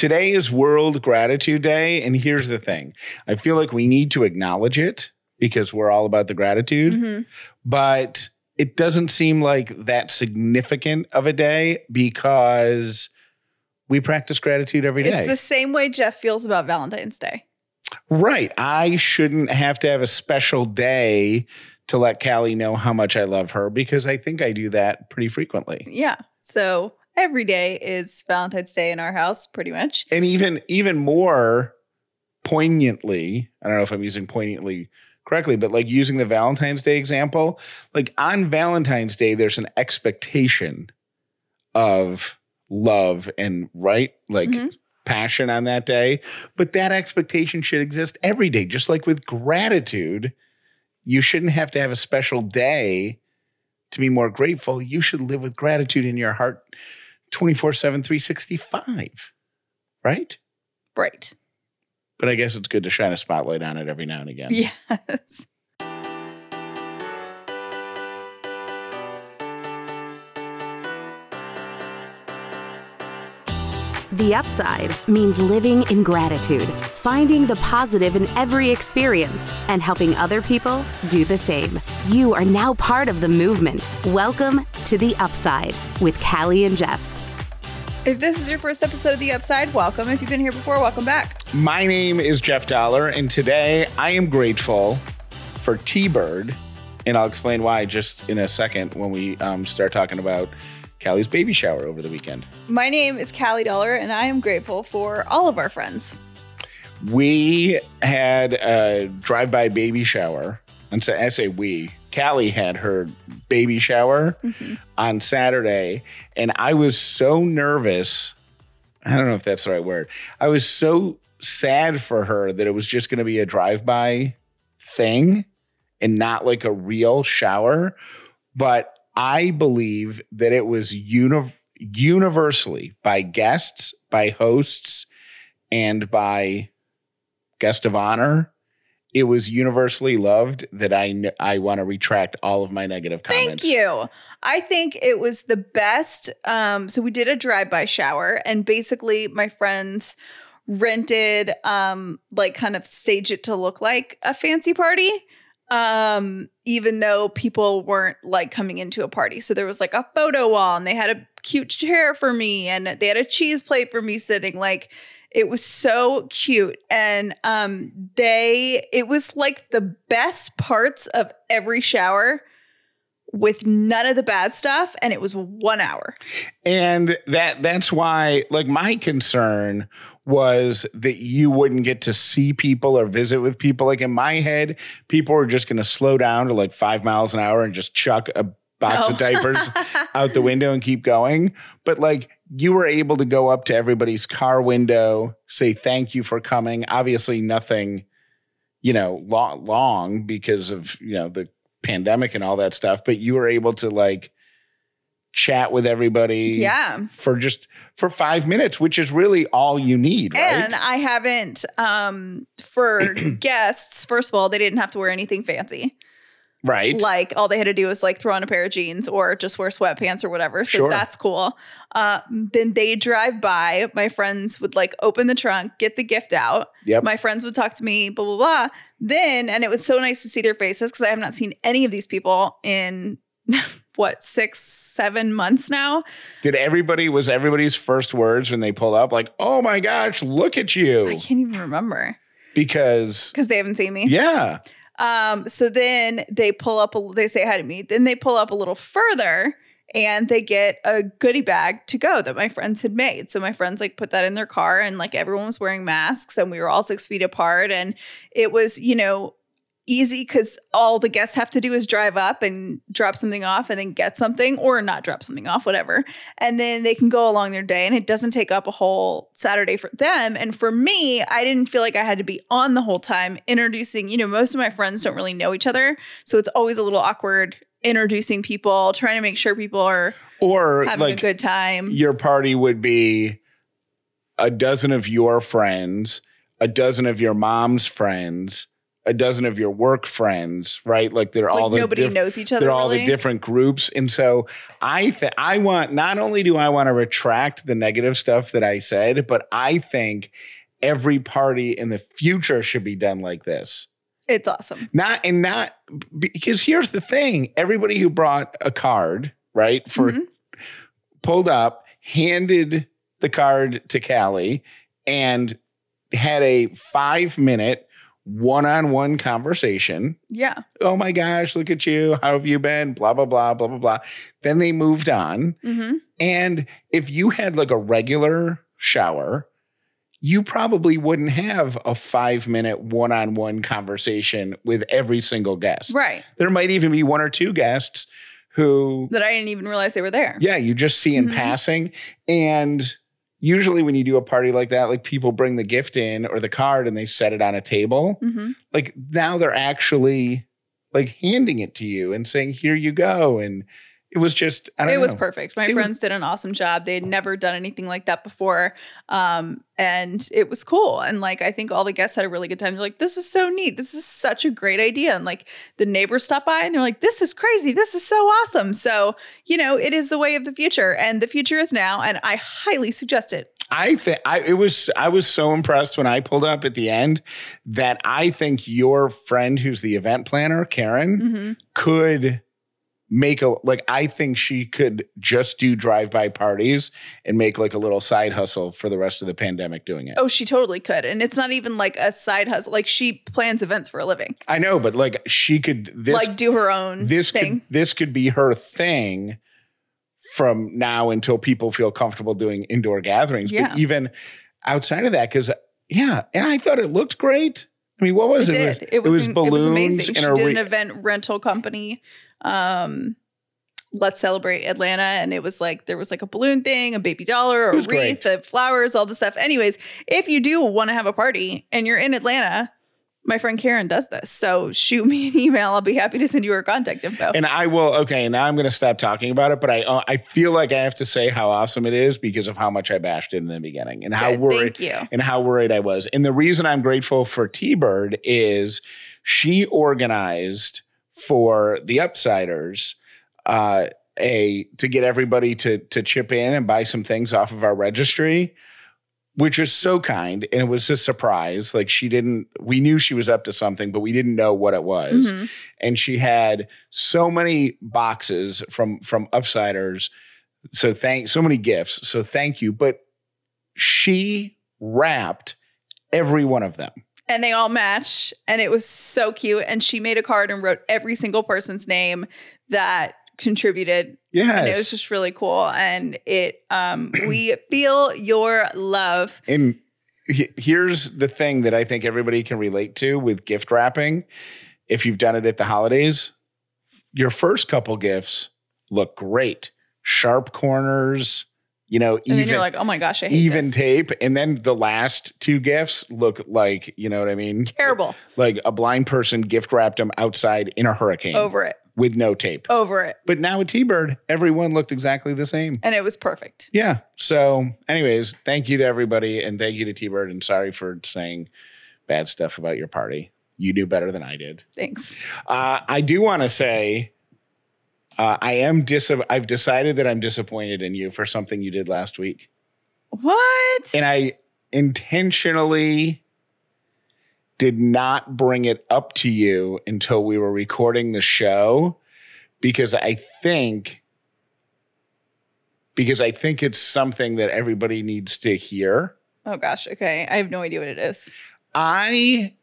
Today is World Gratitude Day. And here's the thing I feel like we need to acknowledge it because we're all about the gratitude, Mhm. but it doesn't seem like that significant of a day because we practice gratitude every day. It's the same way Jeff feels about Valentine's Day. right. I shouldn't have to have a special day to let Callie know how much I love her because I think I do that pretty frequently. Yeah. So every day is Valentine's Day in our house, pretty much. and even even more poignantly i don't know if i'm using poignantly correctly but like using the valentine's day example like on valentine's day there's an expectation of love and right like Mhm. passion on that day but that expectation should exist every day just like with gratitude you shouldn't have to have a special day to be more grateful you should live with gratitude in your heart 24 7 365 right Right. but I guess it's good to shine a spotlight on it every now and again. Yes. The upside means living in gratitude, finding the positive in every experience, and helping other people do the same. You are now part of the movement. Welcome to The Upside with Callie and Jeff. If this is your first episode of The Upside, welcome. If you've been here before, welcome back. My name is Jeff Dauler, and today I am grateful for T Bird, and I'll explain why just in a second when we um, start talking about Callie's baby shower over the weekend. My name is Callie Dauler, and I am grateful for all of our friends. We had a drive by baby shower, and so I say we. Callie had her baby shower Mhm. on Saturday, and I was so nervous. I don't know if that's the right word. I was so sad for her that it was just going to be a drive by thing and not like a real shower. But I believe that it was uni- universally by guests, by hosts, and by guest of honor. It was universally loved that I kn- I want to retract all of my negative comments. Thank you. I think it was the best. Um, so we did a drive-by shower, and basically my friends rented um like kind of stage it to look like a fancy party um even though people weren't like coming into a party so there was like a photo wall and they had a cute chair for me and they had a cheese plate for me sitting like it was so cute and um they it was like the best parts of every shower with none of the bad stuff and it was 1 hour. And that that's why like my concern was that you wouldn't get to see people or visit with people. Like in my head, people are just going to slow down to like 5 miles an hour and just chuck a box of diapers out the window and keep going. But like you were able to go up to everybody's car window, say thank you for coming. Obviously nothing you know long long because of, you know, the pandemic and all that stuff, but you were able to like chat with everybody yeah. for just for five minutes, which is really all you need, right? And I haven't um for guests, first of all, they didn't have to wear anything fancy. Right. Like all they had to do was like throw on a pair of jeans or just wear sweatpants or whatever. So Sure. that's cool. Uh, then they drive by. My friends would like open the trunk, get the gift out. Yep. My friends would talk to me, blah, blah, blah. Then, and it was so nice to see their faces because I have not seen any of these people in what, six, seven months now. Did everybody was everybody's first words when they pull up like, "Oh my gosh, look at you? I can't even remember because because they haven't seen me. yeah, Um, so then they pull up, a, they say hi to me. Then they pull up a little further and they get a goodie bag to go that my friends had made. So my friends like put that in their car and like everyone was wearing masks and we were all six feet apart. And it was, you know, easy because all the guests have to do is drive up and drop something off and then get something or not drop something off, whatever. And then they can go along their day and it doesn't take up a whole Saturday for them. And for me, I didn't feel like I had to be on the whole time introducing, you know, most of my friends don't really know each other. So it's always a little awkward introducing people, trying to make sure people are or having like a good time. your party would be a dozen of your friends, a dozen of your mom's friends, a dozen of your work friends, right? Like they're Like all the nobody diff- knows each other. they're all really. the different groups and so i think i want not only do i want to retract the negative stuff that i said but i think every party in the future should be done like this It's awesome. not and not because here's the thing everybody who brought a card right for Mhm. pulled up handed the card to callie and had a five minute one-on-one conversation Yeah. oh my gosh, look at you. How have you been? Blah, blah, blah, blah, blah, blah. Then they moved on. hmm And if you had like a regular shower, you probably wouldn't have a five minute one on one conversation with every single guest. Right. There might even be one or two guests who, That I didn't even realize they were there. yeah, you just see in Mhm. passing. And usually when you do a party like that, like people bring the gift in or the card and they set it on a table hmm like now they're actually like handing it to you and saying here you go and it was just i don't It know was perfect. My It was- friends did an awesome job. They had never done anything like that before. Um, and it was cool. And like, I think all the guests had a really good time. They're like, this is so neat. This is such a great idea. And like, the neighbors stopped by and they're like, this is crazy. This is so awesome. So, you know, it is the way of the future. And the future is now. And I highly suggest it. i think i it was i was so impressed when i pulled up at the end that i think your friend who's the event planner karen hmm could make a like i think she could just do drive-by parties and make like a little side hustle for the rest of the pandemic doing it Oh, she totally could. And it's not even like a side hustle. Like, she plans events for a living, i know but like she could this like, do her own this thing. could this could be her thing from now until people feel comfortable doing indoor gatherings Yeah. but even outside of that because yeah and i thought it looked great i mean what was it it. It was, it was it was balloons amazing. She did re- an event rental company. Um, Let's celebrate Atlanta, and it was like there was like a balloon thing, a baby Dauler, a wreath, great. of flowers, all the stuff. Anyways, if you do want to have a party and you're in Atlanta, my friend Karen does this. So shoot me an email. I'll be happy to send you her contact info. and I will. Okay, now I'm going to stop talking about it. But I, uh, I feel like I have to say how awesome it is because of how much I bashed it in the beginning and how Good. worried and how worried I was. And the reason I'm grateful for T Bird is she organized for the Upsiders uh, a to get everybody to to chip in and buy some things off of our registry. Which is so kind, and it was a surprise. Like she didn't, we knew she was up to something, but we didn't know what it was Mhm. and she had so many boxes from from upsiders so thank so many gifts so thank you but she wrapped every one of them And they all match, and it was so cute. And she made a card and wrote every single person's name that contributed. Yeah, and it was just really cool. And it um we feel your love. And he- here's the thing that i think everybody can relate to with gift wrapping. If you've done it at the holidays your first couple gifts look great. Sharp corners you know and even you're like oh my gosh i hate even this. tape and then the last two gifts look like you know what i mean? Terrible. Like a blind person gift wrapped them outside in a hurricane. Over it. With no tape. Over it. But now with t-bird everyone looked exactly the same. And it was perfect. Yeah. So anyways thank you to everybody and thank you to t-bird and sorry for saying bad stuff about your party. You knew better than i did. Thanks. Uh, i do want to say uh, i am dis i've decided that i'm disappointed in you for something you did last week. What? And I intentionally did not bring it up to you until we were recording the show because I think because I think it's something that everybody needs to hear. oh gosh. Okay. I have no idea what it is. I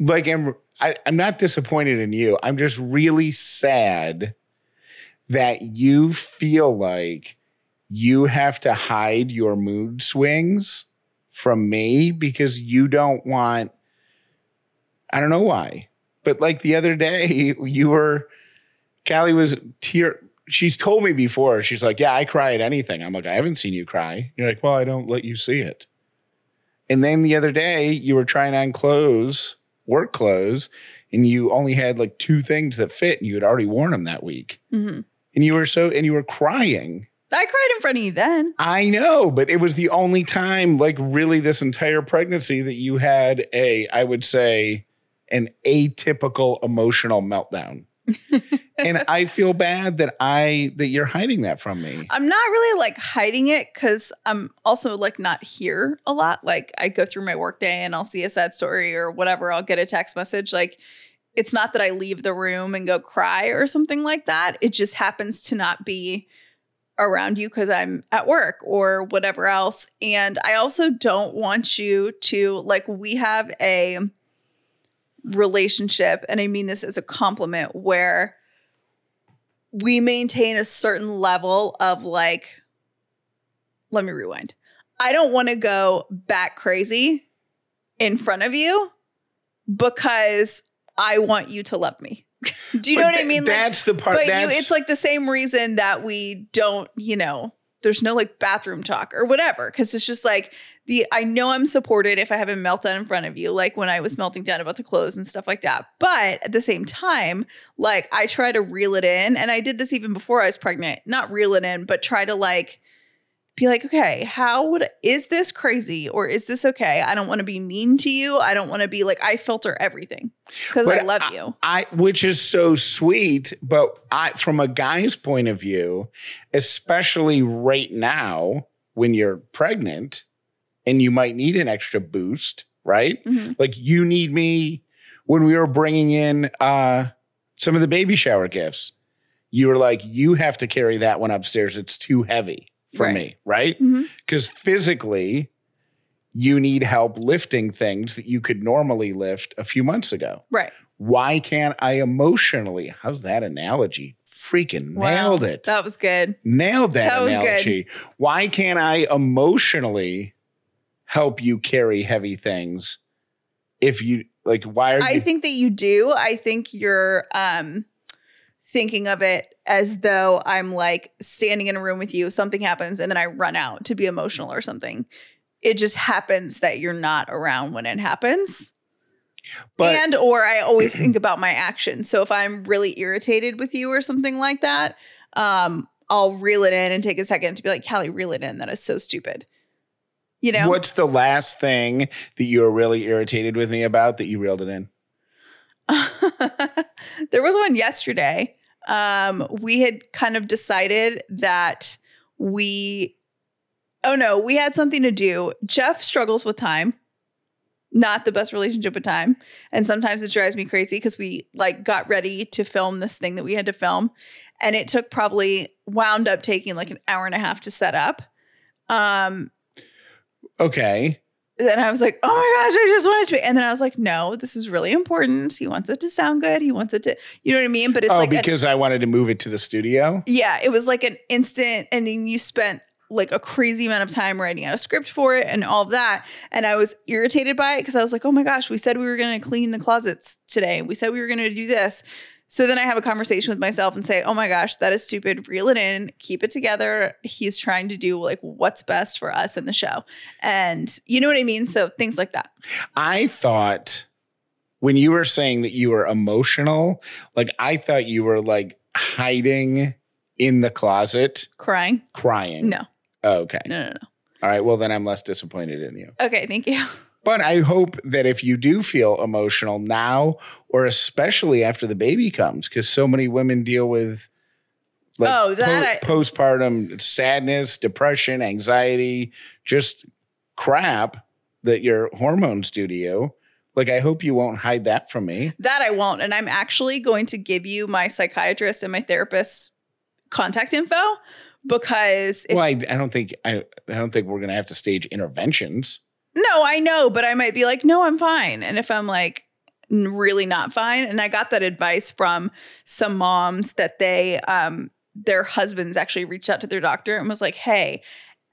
like am I, I'm not disappointed in you. I'm just really sad that you feel like you have to hide your mood swings from me because you don't want I don't know why. But like the other day, you were Callie was tear she's told me before, she's like, Yeah, I cry at anything. I'm like, I haven't seen you cry. You're like, Well, I don't let you see it. And then the other day, you were trying on clothes, work clothes, and you only had like two things that fit, and you had already worn them that week. hmm And you were so, and you were crying. i cried in front of you then I know, but it was the only time, like really, this entire pregnancy that you had a, I would say, an atypical emotional meltdown. and I feel bad that I that you're hiding that from me. I'm not really like hiding it because I'm also like not here a lot. Like I go through my workday and I'll see a sad story or whatever. I'll get a text message. Like it's not that I leave the room and go cry or something like that. It just happens to not be around you because I'm at work or whatever else. And I also don't want you to like we have a relationship, and I mean this as a compliment, where we maintain a certain level of like, let me rewind. I don't want to go back crazy in front of you because I want you to love me. Do you know what I mean? Like, that's the part. but you, it's like the same reason that we don't, you know, there's no like bathroom talk or whatever. Cause it's just like the, I know I'm supported if I have a meltdown in front of you, like when I was melting down about the clothes and stuff like that. But at the same time, like I try to reel it in. And I did this even before I was pregnant, not reel it in, but try to like, be like, okay, how would is this crazy or is this okay? I don't want to be mean to you. I don't want to be like I filter everything because I love you. I, which is so sweet, but I, from a guy's point of view, especially right now when you're pregnant and you might need an extra boost, right? Mhm. Like you need me when we were bringing in uh, some of the baby shower gifts. You were like, you have to carry that one upstairs. It's too heavy for Right. me, right? Because physically, you need help lifting things that you could normally lift a few months ago Right. why can't I emotionally? How's that analogy? Freaking Wow. nailed it. That was good. nailed that, that analogy. Why can't I emotionally help you carry heavy things? If you like, why are I you? think that you do. I think you're um thinking of it as though I'm like standing in a room with you, something happens, and then I run out to be emotional or something. It just happens that you're not around when it happens. but and or I always think about my action. So if I'm really irritated with you or something like that, um, I'll reel it in and take a second to be like, Callie, reel it in. That is so stupid. You know? what's the last thing that you were really irritated with me about that you reeled it in? there was one yesterday. Um, we had kind of decided that we, oh no, we had something to do. Jeff struggles with time, not the best relationship with time. And sometimes it drives me crazy because we like got ready to film this thing that we had to film. And it took probably wound up taking like an hour and a half to set up. Um, Okay. And I was like, oh my gosh, I just wanted to. And then I was like, no, this is really important. He wants it to sound good. He wants it to, you know what I mean? But it's oh, like, an- because I wanted to move it to the studio. yeah, it was like an instant. And then you spent like a crazy amount of time writing out a script for it and all of that. And I was irritated by it because I was like, oh my gosh, we said we were going to clean the closets today. We said we were going to do this. So then I have a conversation with myself and say, oh my gosh, that is stupid. Reel it in, keep it together. He's trying to do like what's best for us in the show. And you know what I mean? So things like that. I thought when you were saying that you were emotional, like I thought you were like hiding in the closet Crying? crying. No, Oh, okay. no, no, no. All right. Well, then I'm less disappointed in you. Okay, thank you. But I hope that if you do feel emotional now, or especially after the baby comes, because so many women deal with like Oh, that I- postpartum sadness, depression, anxiety, just crap that your hormones do to you. Like, I hope you won't hide that from me. That I won't. And I'm actually going to give you my psychiatrist and my therapist's contact info because if, well, I, I don't think I, I don't think we're gonna have to stage interventions. No, I know, but I might be like, no, I'm fine. And if I'm like really not fine, and I got that advice from some moms that they um their husbands actually reached out to their doctor and was like, hey,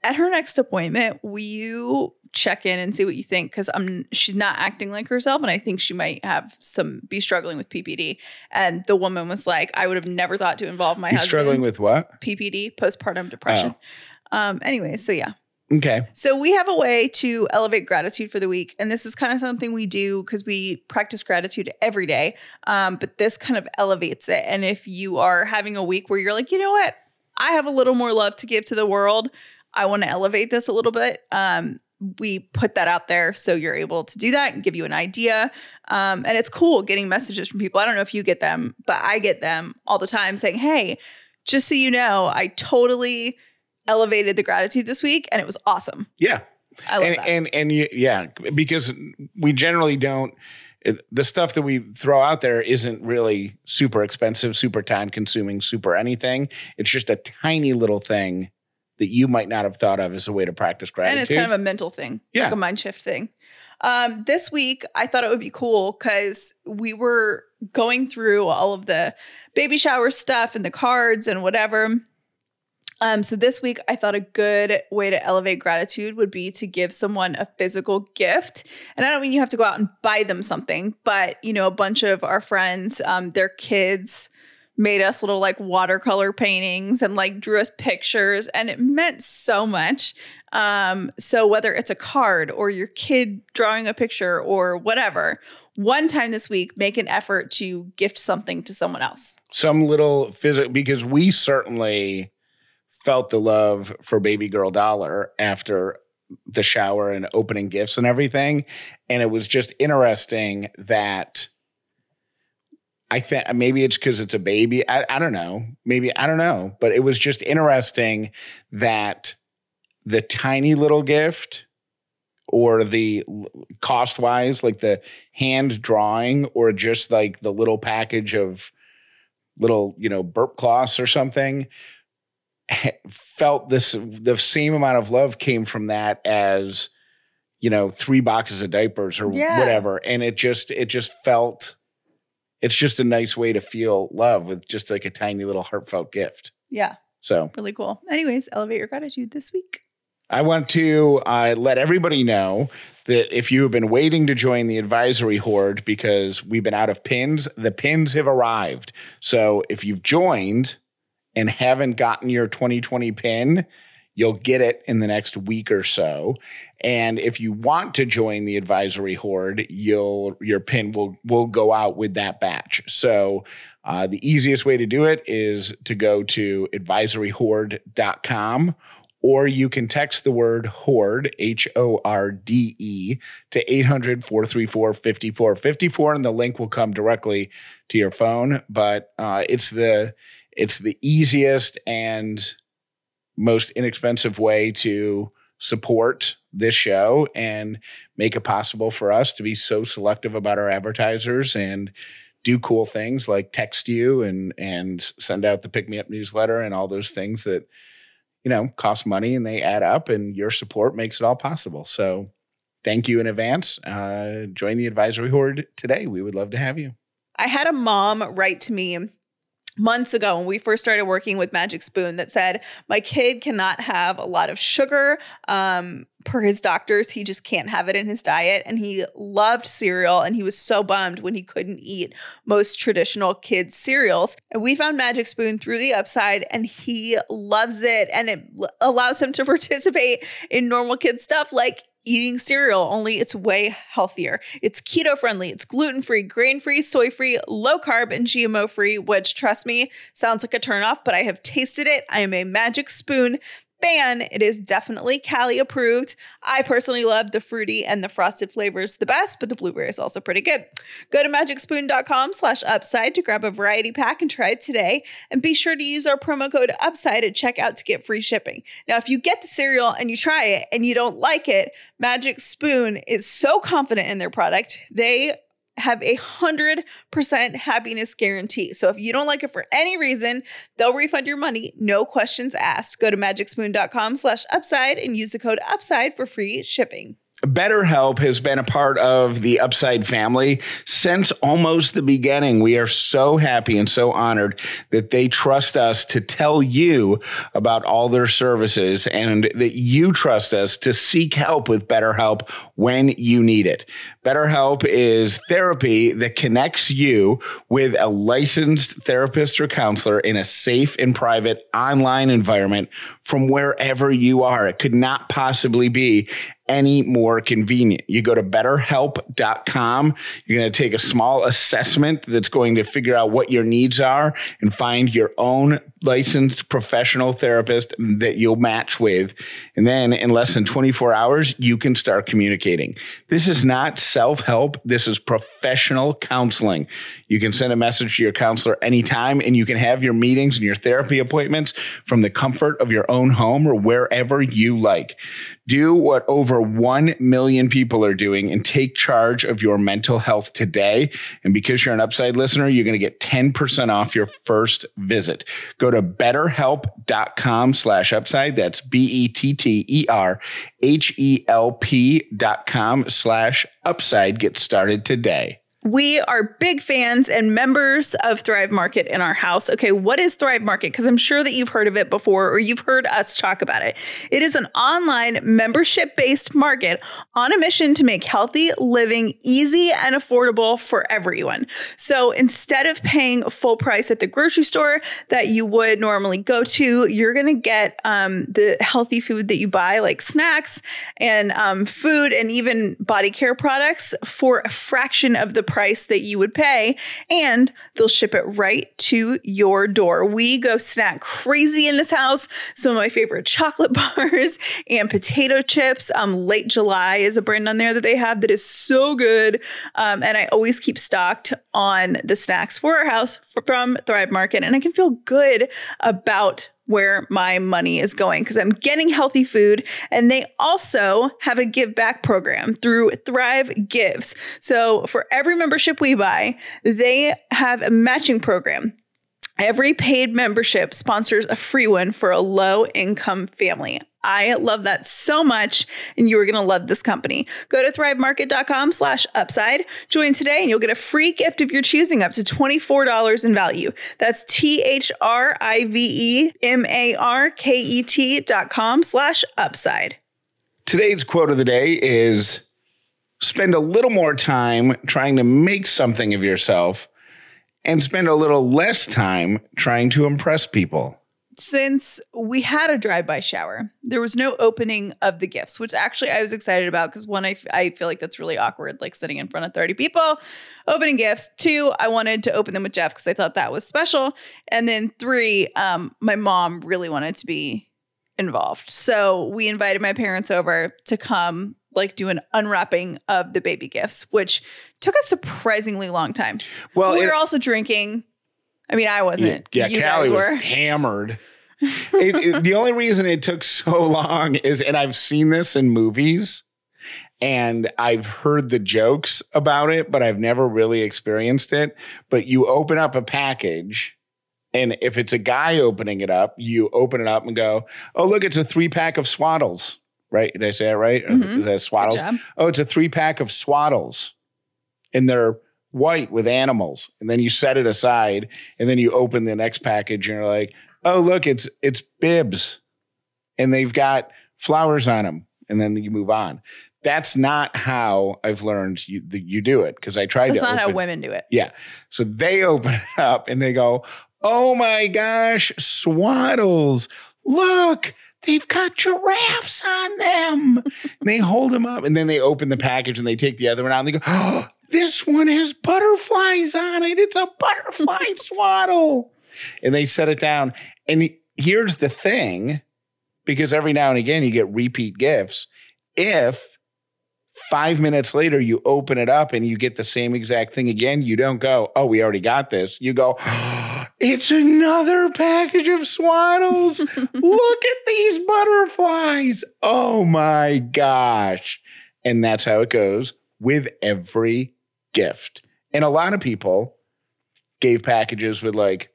at her next appointment, will you check in and see what you think? Because I'm she's not acting like herself, and I think she might have some be struggling with PPD. And the woman was like, I would have never thought to involve my You're husband. struggling with what? PPD, postpartum depression. Um, anyway, so yeah. Okay. So we have a way to elevate gratitude for the week, and this is kind of something we do because we practice gratitude every day. Um, but this kind of elevates it. And if you are having a week where you're like, you know what, I have a little more love to give to the world, I want to elevate this a little bit. Um, we put that out there so you're able to do that and give you an idea. Um, and it's cool getting messages from people. I don't know if you get them, but I get them all the time saying, Hey, just so you know, I totally elevated the gratitude this week and it was awesome. Yeah. I love and, that. and and yeah, because we generally don't. The stuff that we throw out there isn't really super expensive, super time consuming, super anything. It's just a tiny little thing that you might not have thought of as a way to practice gratitude. And it's kind of a mental thing, Yeah. like a mind shift thing. Um, this week, I thought it would be cool because we were going through all of the baby shower stuff and the cards and whatever. Um, so this week, I thought a good way to elevate gratitude would be to give someone a physical gift. And I don't mean you have to go out and buy them something, but you know, a bunch of our friends, um, their kids made us little like watercolor paintings and like drew us pictures and it meant so much um so whether it's a card or your kid drawing a picture or whatever one time this week make an effort to gift something to someone else some little physical because we certainly felt the love for baby girl Dauler after the shower and opening gifts and everything. And it was just interesting that i think maybe it's because it's a baby I, I don't know maybe i don't know but it was just interesting that the tiny little gift or the cost wise like the hand drawing or just like the little package of little, you know, burp cloths or something, felt this the same amount of love came from that as, you know, three boxes of diapers or Yeah. whatever. And it just it just felt it's just a nice way to feel love with just like a tiny little heartfelt gift. yeah So really cool anyways elevate your gratitude this week I want to uh, let everybody know that if you have been waiting to join the advisory horde because we've been out of pins, the pins have arrived. So if you've joined and haven't gotten your 2020 pin, you'll get it in the next week or so. And if you want to join the advisory horde, you'll your pin will will go out with that batch. So uh, the easiest way to do it is to go to advisoryhorde.com or you can text the word horde h o r d e to 800 434 5454 and the link will come directly to your phone but uh, it's the it's the easiest and most inexpensive way to support this show and make it possible for us to be so selective about our advertisers and do cool things like text you and and send out the pick me up newsletter and all those things that you know cost money and they add up and your support makes it all possible. So thank you in advance. Uh, join the advisory horde today. We would love to have you. I had a mom write to me months ago when we first started working with Magic Spoon that said, My kid cannot have a lot of sugar. Um, per his doctors, he just can't have it in his diet. And he loved cereal and he was so bummed when he couldn't eat most traditional kids' cereals. And we found Magic Spoon through the upside and he loves it and it allows him to participate in normal kid stuff like eating cereal, only it's way healthier. It's keto friendly, it's gluten free, grain free, soy free, low carb, and GMO free, which trust me, sounds like a turnoff, but I have tasted it. I am a Magic Spoon It is definitely Callie approved. I personally love the fruity and the frosted flavors the best, but the blueberry is also pretty good. Go to magicspoon.com slash upside to grab a variety pack and try it today. And be sure to use our promo code upside at checkout to get free shipping. Now, if you get the cereal and you try it and you don't like it, Magic Spoon is so confident in their product. They have a hundred percent happiness guarantee. So if you don't like it for any reason, they'll refund your money, no questions asked. Go to magicspoon.com slash upside and use the code upside for free shipping. BetterHelp has been a part of the Upside family since almost the beginning. We are so happy and so honored that they trust us to tell you about all their services and that you trust us to seek help with BetterHelp when you need it. BetterHelp is therapy that connects you with a licensed therapist or counselor in a safe and private online environment from wherever you are. It could not possibly be any more convenient. You go to betterhelp.com. You're going to take a small assessment that's going to figure out what your needs are and find your own licensed professional therapist that you'll match with. And then in less than 24 hours, you can start communicating. This is not self help. This is professional counseling. You can send a message to your counselor anytime and you can have your meetings and your therapy appointments from the comfort of your own home or wherever you like. Do what over 1 million people are doing and take charge of your mental health today. And because you're an upside listener, you're going to get 10% off your first visit. Go to betterhelp.com slash upside. That's B-E-T-T-E-R-H-E-L-P dot com slash upside. Get started today. We are big fans and members of Thrive Market in our house. Okay, what is Thrive Market? Because I'm sure that you've heard of it before or you've heard us talk about it. It is an online membership based market on a mission to make healthy living easy and affordable for everyone. So instead of paying full price at the grocery store that you would normally go to, you're going to get um, the healthy food that you buy, like snacks and um, food and even body care products, for a fraction of the price that you would pay, and they'll ship it right to your door. We go snack crazy in this house. Some of my favorite chocolate bars and potato chips. Um, Late July is a brand on there that they have that is so good. Um, and I always keep stocked on the snacks for our house from Thrive Market, and I can feel good about where my money is going because I'm getting healthy food. And they also have a give back program through Thrive Gives. So for every membership we buy, they have a matching program. Every paid membership sponsors a free one for a low income family. I love that so much, and you are going to love this company. Go to thrivemarket.com slash upside. Join today, and you'll get a free gift of your choosing up to $24 in value. That's T-H-R-I-V-E-M-A-R-K-E-T dot com slash upside. Today's quote of the day is spend a little more time trying to make something of yourself and spend a little less time trying to impress people. Since we had a drive-by shower, there was no opening of the gifts, which actually I was excited about because one, I, f- I feel like that's really awkward, like sitting in front of 30 people, opening gifts. Two, I wanted to open them with Jeff because I thought that was special. And then three, um, my mom really wanted to be involved. So we invited my parents over to come like do an unwrapping of the baby gifts, which took a surprisingly long time. Well, we it- were also drinking. I mean, I wasn't. yeah you Callie guys was hammered. It- it- the only reason it took so long is, and I've seen this in movies and I've heard the jokes about it, but I've never really experienced it. But you open up a package, and if it's a guy opening it up, you open it up and go, Oh, look, it's a three pack of swaddles. Right? Did I say that right? Mhm. That swaddles? Oh, it's a three pack of swaddles and they're white with animals. And then you set it aside and then you open the next package and you're like, oh, look, it's it's bibs and they've got flowers on them. And then you move on. That's not how I've learned you, that you do it because I tried That's to. not how women do it. Yeah. So they open it up and they go, oh my gosh, swaddles. Look, they've got giraffes on them. And they hold them up and then they open the package and they take the other one out and they go, oh, this one has butterflies on it. It's a butterfly swaddle. And they set it down. And here's the thing because every now and again you get repeat gifts. If five minutes later you open it up and you get the same exact thing again, you don't go, oh, we already got this. You go, it's another package of swaddles. Look at these butterflies. Oh my gosh. And that's how it goes with every gift. And a lot of people gave packages with like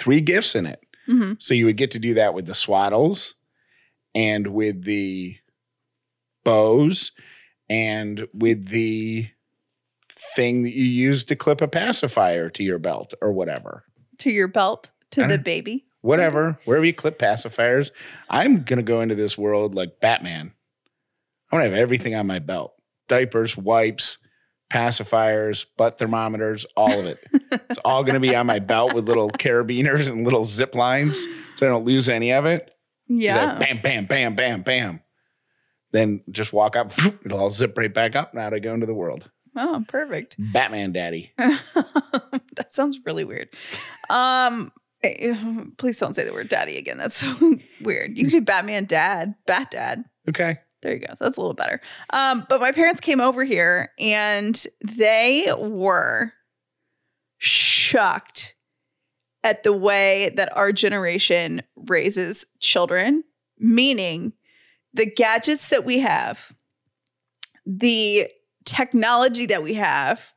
three gifts in it. hmm So you would get to do that with the swaddles and with the bows and with the thing that you use to clip a pacifier to your belt or whatever. To your belt, to the baby. Whatever, wherever you clip pacifiers. I'm going to go into this world like Batman. I'm going to have everything on my belt diapers, wipes, pacifiers, butt thermometers, all of it. it's all going to be on my belt with little carabiners and little zip lines so I don't lose any of it. Be like, Yeah. bam, bam, bam, bam, bam. Then just walk up, it'll all zip right back up. Now to go into the world. Oh, perfect. Batman daddy. that sounds really weird. Um, eh, please don't say the word daddy again. That's so weird. You could be Batman dad, Bat dad. Okay. There you go. So that's a little better. Um, but my parents came over here and they were shocked at the way that our generation raises children, meaning the gadgets that we have, the technology that we have.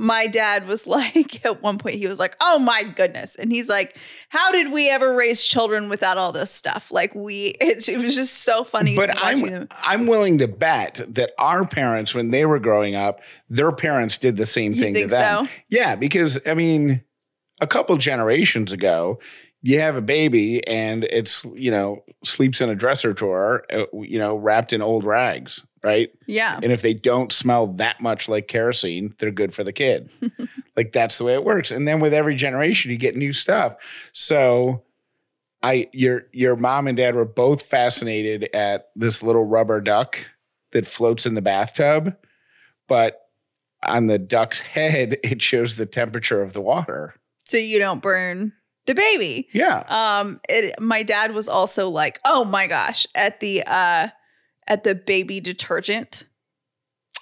My dad was like, at one point, he was like, Oh my goodness. And he's like, How did we ever raise children without all this stuff? Like, we, it, it was just so funny. But I'm them. I'm willing to bet that our parents, when they were growing up, their parents did the same thing to them. so? Yeah, because I mean, a couple generations ago, you have a baby and it's you know sleeps in a dresser drawer, uh, you know, wrapped in old rags, right? Yeah. And if they don't smell that much like kerosene, they're good for the kid. like that's the way it works. And then with every generation, you get new stuff. So I your your mom and dad were both fascinated at this little rubber duck that floats in the bathtub, but on the duck's head, it shows the temperature of the water. so you don't burn the baby. Yeah. Um, it, my dad was also like, "Oh my gosh!" at the uh, at the baby detergent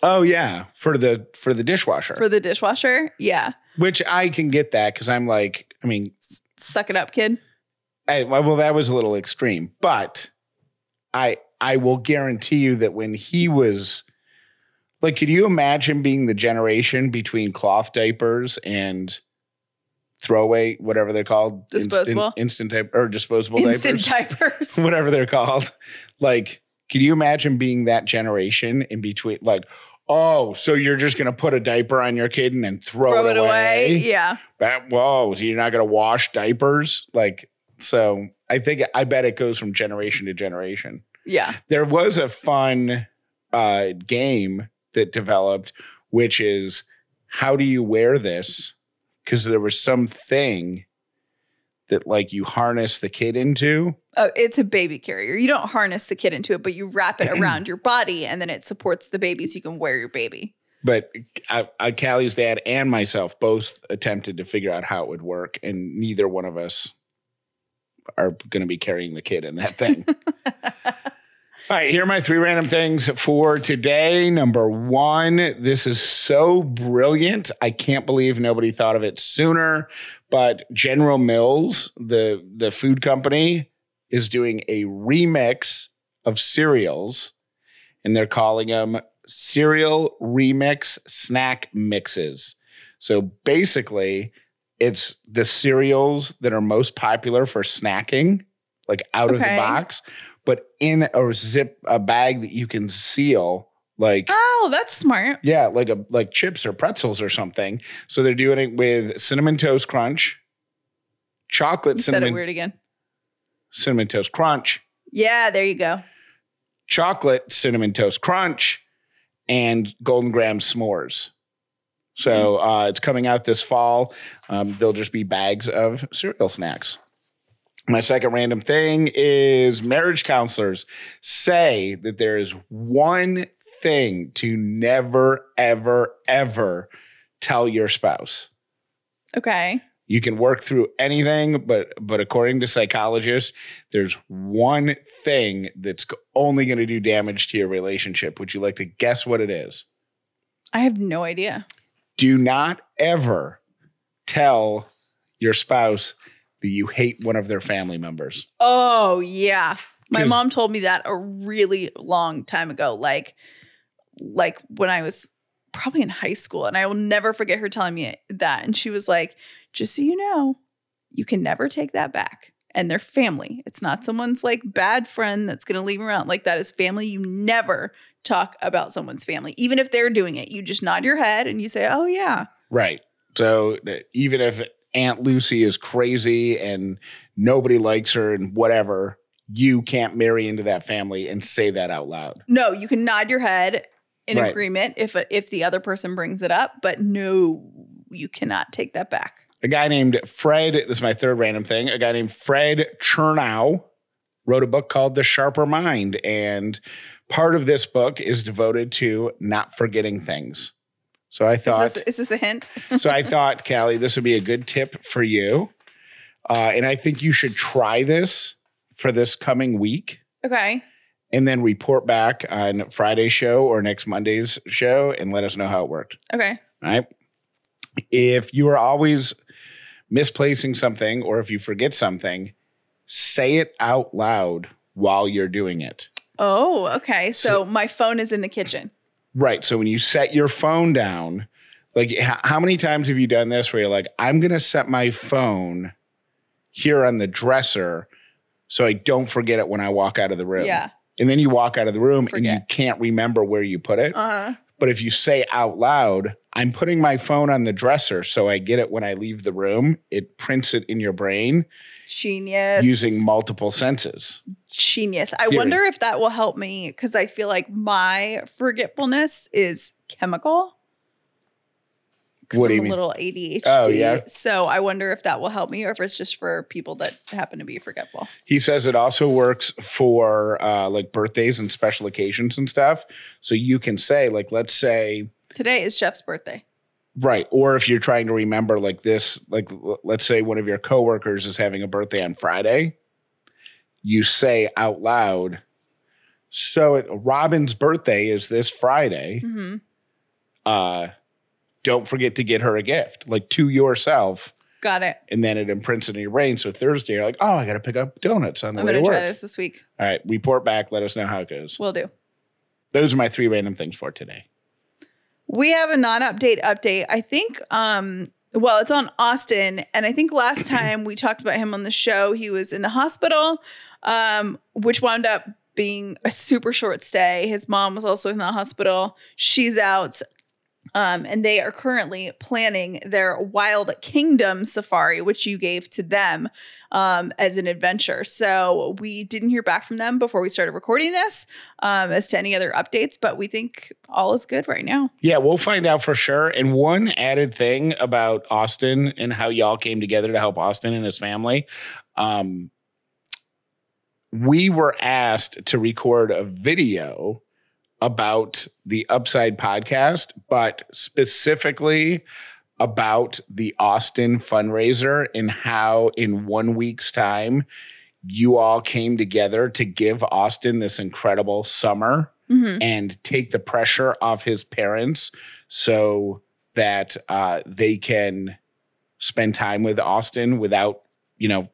Oh yeah, for the for the dishwasher. for the dishwasher. Yeah, Which I can get that cuz I'm like, I mean, suck it up, kid. I, well, that was a little extreme, but I I will guarantee you that when he was like, could you imagine being the generation between cloth diapers and throwaway, whatever they're called, Disposable? instant, instant diaper or disposable Instant diapers, diapers. whatever they're called. Like, can you imagine being that generation in between? Like, oh, so you're just gonna put a diaper on your kid and then throw, Throw it away. Yeah. that whoa, so you're not gonna wash diapers? Like, so I think I bet it goes from generation to generation. Yeah. There was a fun uh game that developed, which is how do you wear this? Because there was something that like you harness the kid into. Oh, it's a baby carrier. You don't harness the kid into it, but you wrap it around your body, and then it supports the baby, so you can wear your baby. But I, I, Callie's dad and myself both attempted to figure out how it would work, and neither one of us are going to be carrying the kid in that thing. All right, here are my three random things for today. Number one, this is so brilliant. I can't believe nobody thought of it sooner. But General Mills, the, the food company, is doing a remix of cereals, and they're calling them cereal remix snack mixes. So basically, it's the cereals that are most popular for snacking, like out of the box, but in a zip a bag that you can seal, like Oh, that's smart. yeah, like a like chips or pretzels or something. So they're doing it with cinnamon toast crunch, chocolate You cinnamon weird again. Cinnamon toast crunch, Yeah, there you go. chocolate cinnamon toast crunch, and golden graham s'mores. So uh, it's coming out this fall. Um, they'll just be bags of cereal snacks. My second random thing is marriage counselors say that there is one thing to never, ever, ever tell your spouse. Okay. You can work through anything, but but according to psychologists, there's one thing that's only going to do damage to your relationship. Would you like to guess what it is? I have no idea. Do not ever tell your spouse that you hate one of their family members. Oh, yeah. My mom told me that a really long time ago, like like when I was probably in high school and I will never forget her telling me that and she was like, "Just so you know, you can never take that back." And they're family. It's not someone's like bad friend that's going to leave around. Like that is family. You never talk about someone's family. Even if they're doing it, you just nod your head and you say, "Oh yeah." Right. So even if Aunt Lucy is crazy and nobody likes her and whatever, you can't marry into that family and say that out loud. No, you can nod your head in Right. agreement if if the other person brings it up, but no, you cannot take that back. A guy named Fred. This is my third random thing. A guy named Fred Chernow wrote a book called The Sharper Mind. And part of this book is devoted to not forgetting things. So I thought, Is this, is this a hint? so I thought, Callie, this would be a good tip for you. Uh, and I think you should try this for this coming week okay. and then report back on Friday's show or next Monday's show and let us know how it worked. Okay. All right. If you are always misplacing something or if you forget something, say it out loud while you're doing it. Oh, okay. So, my phone is in the kitchen. Right. So when you set your phone down, like how many times have you done this where you're like, I'm going to set my phone here on the dresser so I don't forget it when I walk out of the room. Yeah. And then you walk out of the room and you can't remember where you put it. Uh huh. But if you say out loud, I'm putting my phone on the dresser so I get it when I leave the room, it prints it in your brain Genius. using multiple senses. genius. I wonder if that will help me because I feel like my forgetfulness is chemical. What do I'm you a mean? little ADHD. Oh, yeah. So I wonder if that will help me or if it's just for people that happen to be forgetful. He says it also works for uh, like birthdays and special occasions and stuff. So you can say, like, let's say, Today is Jeff's birthday. right. Or if you're trying to remember, like this, like, l- let's say one of your coworkers is having a birthday on Friday, you say out loud, so it, Robin's birthday is this Friday. hmm uh, don't forget to get her a gift, like to yourself, Got it. and then it imprints in your brain. So Thursday, you're like, oh, I got to pick up donuts on the I'm way going to to work. try this this week. All right, report back. Let us know how it goes. We'll do. Those are my three random things for today. We have a non-update update. I think um well, it's on Austin and I think last time we talked about him on the show, he was in the hospital um which wound up being a super short stay. His mom was also in the hospital. She's out um, and they are currently planning their Wild Kingdom safari, which you gave to them um, as an adventure. So we didn't hear back from them before we started recording this um, as to any other updates, but we think all is good right now. Yeah, we'll find out for sure. And one added thing about Austin and how y'all came together to help Austin and his family. Um, we were asked to record a video about the Upside podcast, but specifically about the Austin fundraiser and how in one week's time you all came together to give Austin this incredible summer Mhm. and take the pressure off his parents so that uh, they can spend time with Austin without, you know,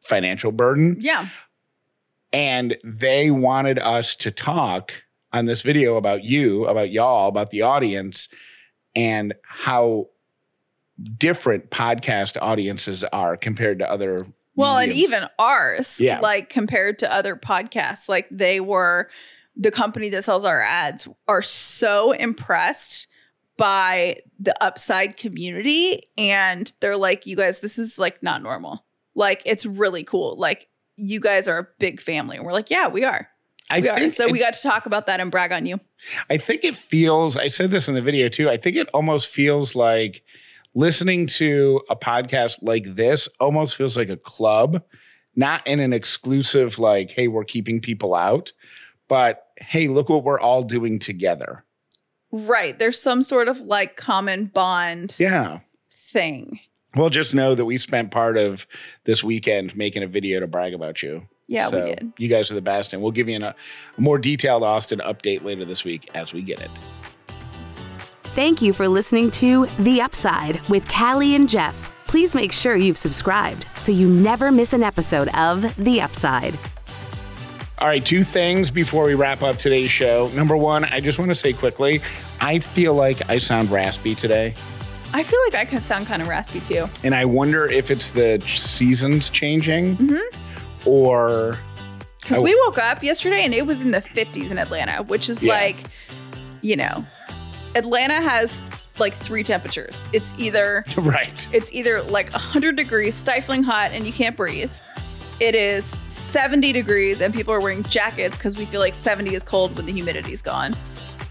financial burden. Yeah. And they wanted us to talk on this video about you, about y'all, about the audience, and how different podcast audiences are compared to other. Well, and even ours, Yeah. like compared to other podcasts, like they were the company that sells our ads are so impressed by the upside community and they're like you guys this is like not normal like it's really cool like you guys are a big family and we're like yeah we are I we are so it- we got to talk about that and brag on you I think it feels, I said this in the video too. I think it almost feels like listening to a podcast like this almost feels like a club, not in an exclusive, like, hey, we're keeping people out, but hey, look what we're all doing together. right there's some sort of like common bond Yeah. thing Well, just know that we spent part of this weekend making a video to brag about you. Yeah So we did You guys are the best. And we'll give you an, a more detailed Austin update later this week as we get it. Thank you for listening to The Upside with Callie and Jeff. Please make sure you've subscribed so you never miss an episode of The Upside. All right, two things before we wrap up today's show. Number one, I just want to say quickly, I feel like I sound raspy today. i feel like i can sound kind of raspy too And I wonder if it's the seasons changing Mm-hmm. Or Because I- we woke up yesterday and it was in the 50s in Atlanta, which is Yeah. like, you know, Atlanta has like three temperatures. It's either right. it's either like 100 degrees, stifling hot, and you can't breathe. It is 70 degrees and people are wearing jackets because we feel like 70 is cold when the humidity's gone.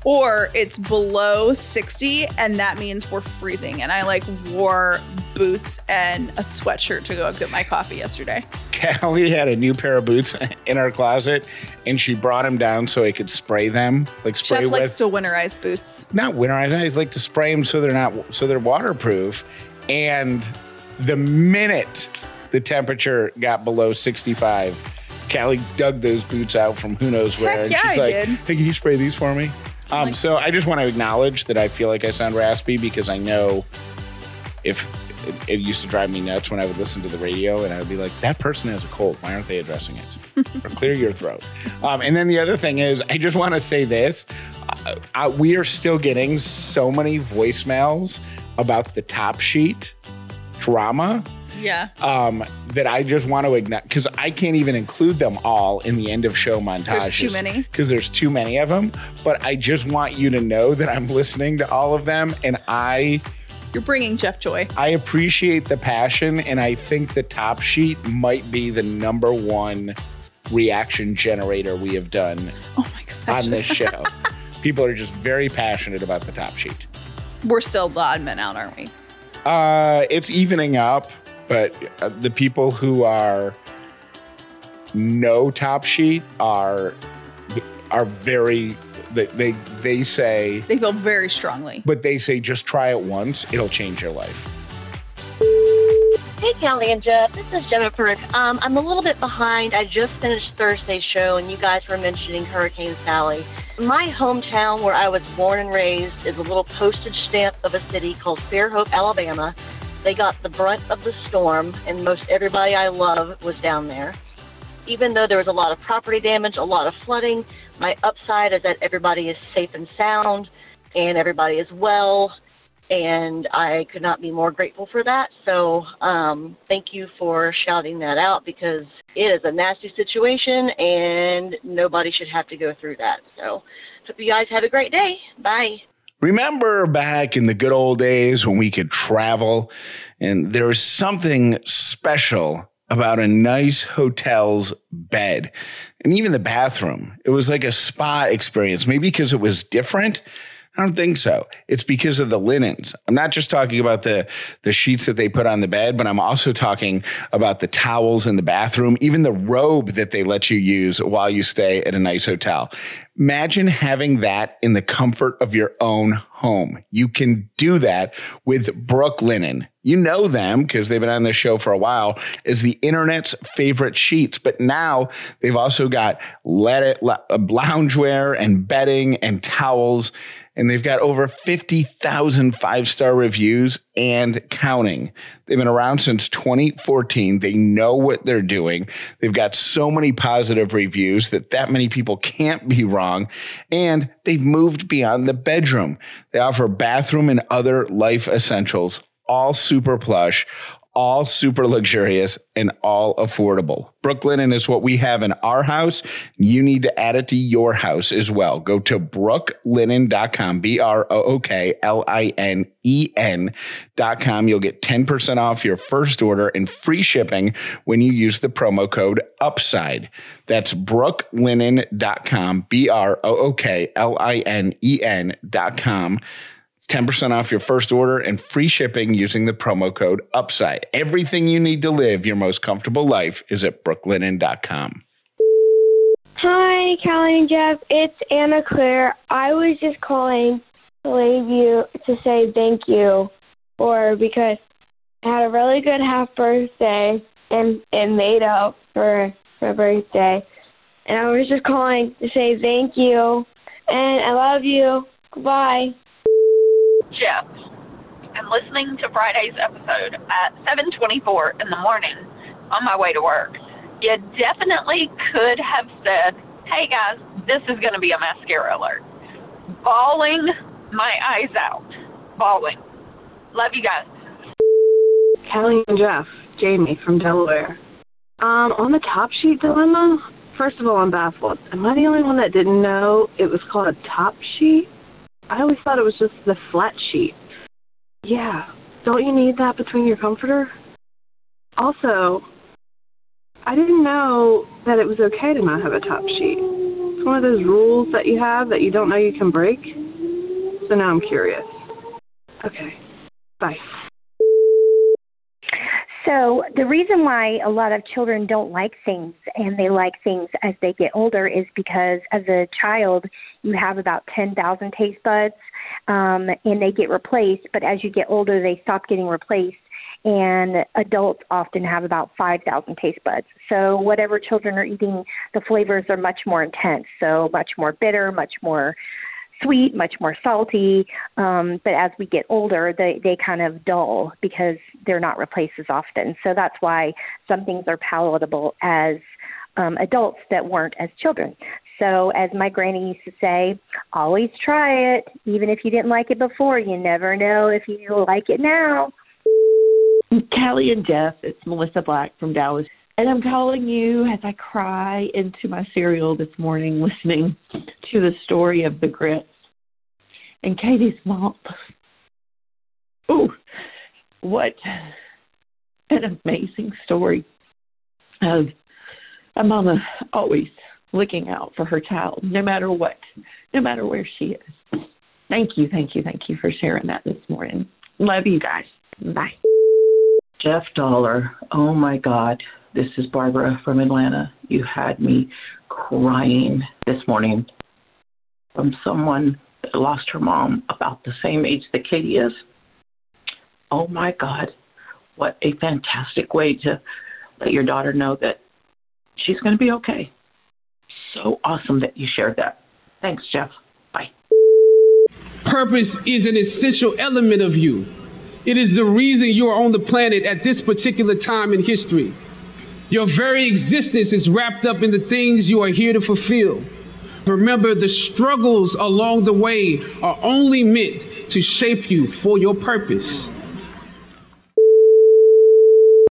Or it's below 60 and that means we're freezing. And I like wore boots and a sweatshirt to go get my coffee yesterday. Callie had a new pair of boots in her closet and she brought them down so I could spray them, like spray Jeff with likes to winterize boots. not winterized. I like to spray them so they're not so they're waterproof. And the minute the temperature got below 65, Callie dug those boots out from who knows where. Heck and yeah, she's I like, did. Hey, can you spray these for me? Um, Like- so I just want to acknowledge that I feel like I sound raspy because I know if it, it used to drive me nuts when I would listen to the radio and I would be like, that person has a cold. Why aren't they addressing it? or clear your throat. Um, and then the other thing is, I just want to say this. Uh, uh, we are still getting so many voicemails about the top sheet drama Yeah. um, that I just want to ignore because I can't even include them all in the end of show montages. There's too many. Because there's too many of them. But I just want you to know that I'm listening to all of them and I You're bringing Jeff joy. I appreciate the passion and I think the top sheet might be the number one reaction generator we have done Oh on this show. People are just very passionate about the top sheet. We're still the odd men out, aren't we? Uh, it's evening up, but uh, the people who are no top sheet are are very they they, they say, They feel very strongly. but they say just try it once, it'll change your life. Hey, Callie and Jeff. This is Jennifer. Um, I'm a little bit behind. I just finished Thursday's show, and you guys were mentioning Hurricane Sally. My hometown, where I was born and raised, is a little postage stamp of a city called Fairhope, Alabama. They got the brunt of the storm, and most everybody I love was down there. Even though there was a lot of property damage, a lot of flooding, my upside is that everybody is safe and sound, and everybody is well and I could not be more grateful for that. So, um, thank you for shouting that out because it is a nasty situation and nobody should have to go through that. So, hope you guys have a great day. Bye. Remember back in the good old days when we could travel and there was something special about a nice hotel's bed and even the bathroom. It was like a spa experience, maybe because it was different. I don't think so. It's because of the linens. I'm not just talking about the the sheets that they put on the bed, but I'm also talking about the towels in the bathroom, even the robe that they let you use while you stay at a nice hotel. Imagine having that in the comfort of your own home. You can do that with Brooklinen. You know them because they've been on this show for a while as the internet's favorite sheets, but now they've also got let it loungewear and bedding and towels and they've got over 50,000 five star reviews and counting. They've been around since 2014. They know what they're doing. They've got so many positive reviews that that many people can't be wrong. And they've moved beyond the bedroom. They offer bathroom and other life essentials, all super plush, all super luxurious and all affordable. Brooklinen is what we have in our house. You need to add it to your house as well. Go to brooklinen.com, B R O O K L I N E N.com. You'll get 10% off your first order and free shipping when you use the promo code UPSIDE. That's brooklinen.com, B R O O K L I N E N.com. 10% off your first order and free shipping using the promo code UPSIDE. Everything you need to live your most comfortable life is at brooklinen.com. Hi, Callie and Jeff. It's Anna Claire. I was just calling to leave you to say thank you or because I had a really good half birthday and it made up for my birthday. And I was just calling to say thank you and I love you. Goodbye. Jeff. I'm listening to Friday's episode at 7:24 in the morning on my way to work. You definitely could have said, "Hey guys, this is going to be a mascara alert." Bawling my eyes out. Bawling. Love you guys. Callie and Jeff, Jamie from Delaware. Um, on the top sheet dilemma, first of all, I'm baffled. Am I the only one that didn't know it was called a top sheet? I always thought it was just the flat sheet. Yeah, don't you need that between your comforter? Also, I didn't know that it was okay to not have a top sheet. It's one of those rules that you have that you don't know you can break. So now I'm curious. Okay. Bye. So, the reason why a lot of children don't like things and they like things as they get older is because as a child, you have about 10,000 taste buds um, and they get replaced, but as you get older, they stop getting replaced. And adults often have about 5,000 taste buds. So, whatever children are eating, the flavors are much more intense. So, much more bitter, much more sweet, much more salty. Um, but as we get older, they, they kind of dull because they're not replaced as often. So that's why some things are palatable as um, adults that weren't as children. So, as my granny used to say, always try it. Even if you didn't like it before, you never know if you like it now. Callie and Jeff, it's Melissa Black from Dallas. And I'm calling you as I cry into my cereal this morning, listening to the story of the grits and Katie's mom. Ooh, what an amazing story of a mama always looking out for her child, no matter what, no matter where she is. Thank you, thank you, thank you for sharing that this morning. Love you guys. Bye. Jeff Dauler, oh my God. This is Barbara from Atlanta. You had me crying this morning from someone that lost her mom about the same age that Katie is. Oh my God, what a fantastic way to let your daughter know that she's going to be okay. So awesome that you shared that. Thanks, Jeff. Bye. Purpose is an essential element of you. It is the reason you are on the planet at this particular time in history. Your very existence is wrapped up in the things you are here to fulfill. Remember, the struggles along the way are only meant to shape you for your purpose.